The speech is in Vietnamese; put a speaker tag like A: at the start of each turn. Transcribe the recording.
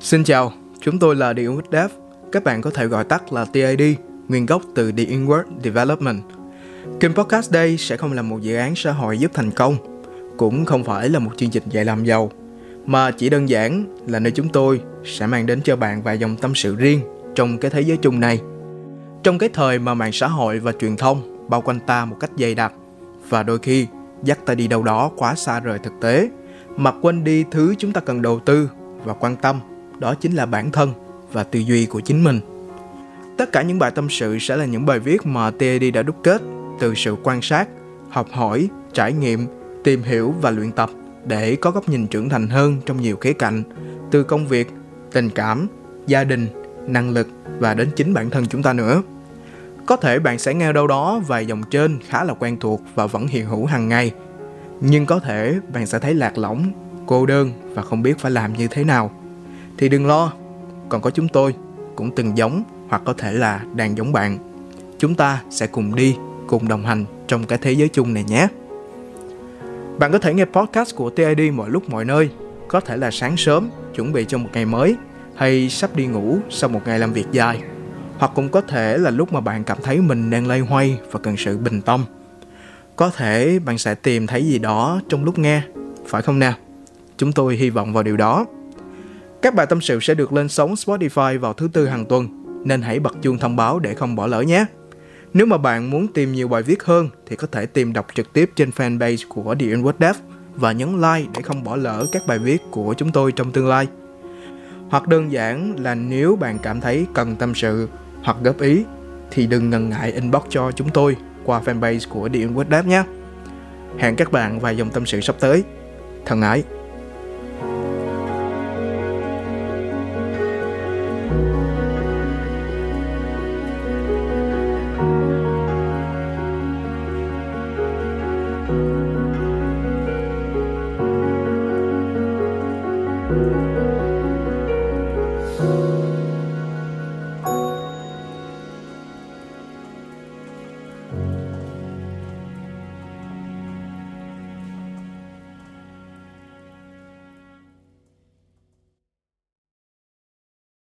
A: Xin chào, chúng tôi là The Inward Dev. Các bạn có thể gọi tắt là TID, nguyên gốc từ The Inward Development. Kênh podcast đây sẽ không là một dự án xã hội giúp thành công, cũng không phải là một chương trình dạy làm giàu, mà chỉ đơn giản là nơi chúng tôi sẽ mang đến cho bạn vài dòng tâm sự riêng trong cái thế giới chung này. Trong cái thời mà mạng xã hội và truyền thông bao quanh ta một cách dày đặc và đôi khi dắt ta đi đâu đó quá xa rời thực tế, mà quên đi thứ chúng ta cần đầu tư và quan tâm đó chính là bản thân và tư duy của chính mình. Tất cả những bài tâm sự sẽ là những bài viết mà TED đã đúc kết từ sự quan sát, học hỏi, trải nghiệm, tìm hiểu và luyện tập để có góc nhìn trưởng thành hơn trong nhiều khía cạnh, từ công việc, tình cảm, gia đình, năng lực và đến chính bản thân chúng ta nữa. Có thể bạn sẽ nghe đâu đó vài dòng trên khá là quen thuộc và vẫn hiện hữu hàng ngày, nhưng có thể bạn sẽ thấy lạc lõng, cô đơn và không biết phải làm như thế nào thì đừng lo, còn có chúng tôi cũng từng giống hoặc có thể là đang giống bạn. Chúng ta sẽ cùng đi, cùng đồng hành trong cái thế giới chung này nhé. Bạn có thể nghe podcast của TID mọi lúc, mọi nơi. Có thể là sáng sớm, chuẩn bị cho một ngày mới, hay sắp đi ngủ sau một ngày làm việc dài. Hoặc cũng có thể là lúc mà bạn cảm thấy mình đang lay hoay và cần sự bình tâm. Có thể bạn sẽ tìm thấy gì đó trong lúc nghe, phải không nào chúng tôi hy vọng vào điều đó các bài tâm sự sẽ được lên sóng Spotify vào thứ tư hàng tuần, nên hãy bật chuông thông báo để không bỏ lỡ nhé. Nếu mà bạn muốn tìm nhiều bài viết hơn thì có thể tìm đọc trực tiếp trên fanpage của The Inward Dev và nhấn like để không bỏ lỡ các bài viết của chúng tôi trong tương lai. Hoặc đơn giản là nếu bạn cảm thấy cần tâm sự hoặc góp ý thì đừng ngần ngại inbox cho chúng tôi qua fanpage của The Inward Dev nhé. Hẹn các bạn vài dòng tâm sự sắp tới. Thân ái! Thank you.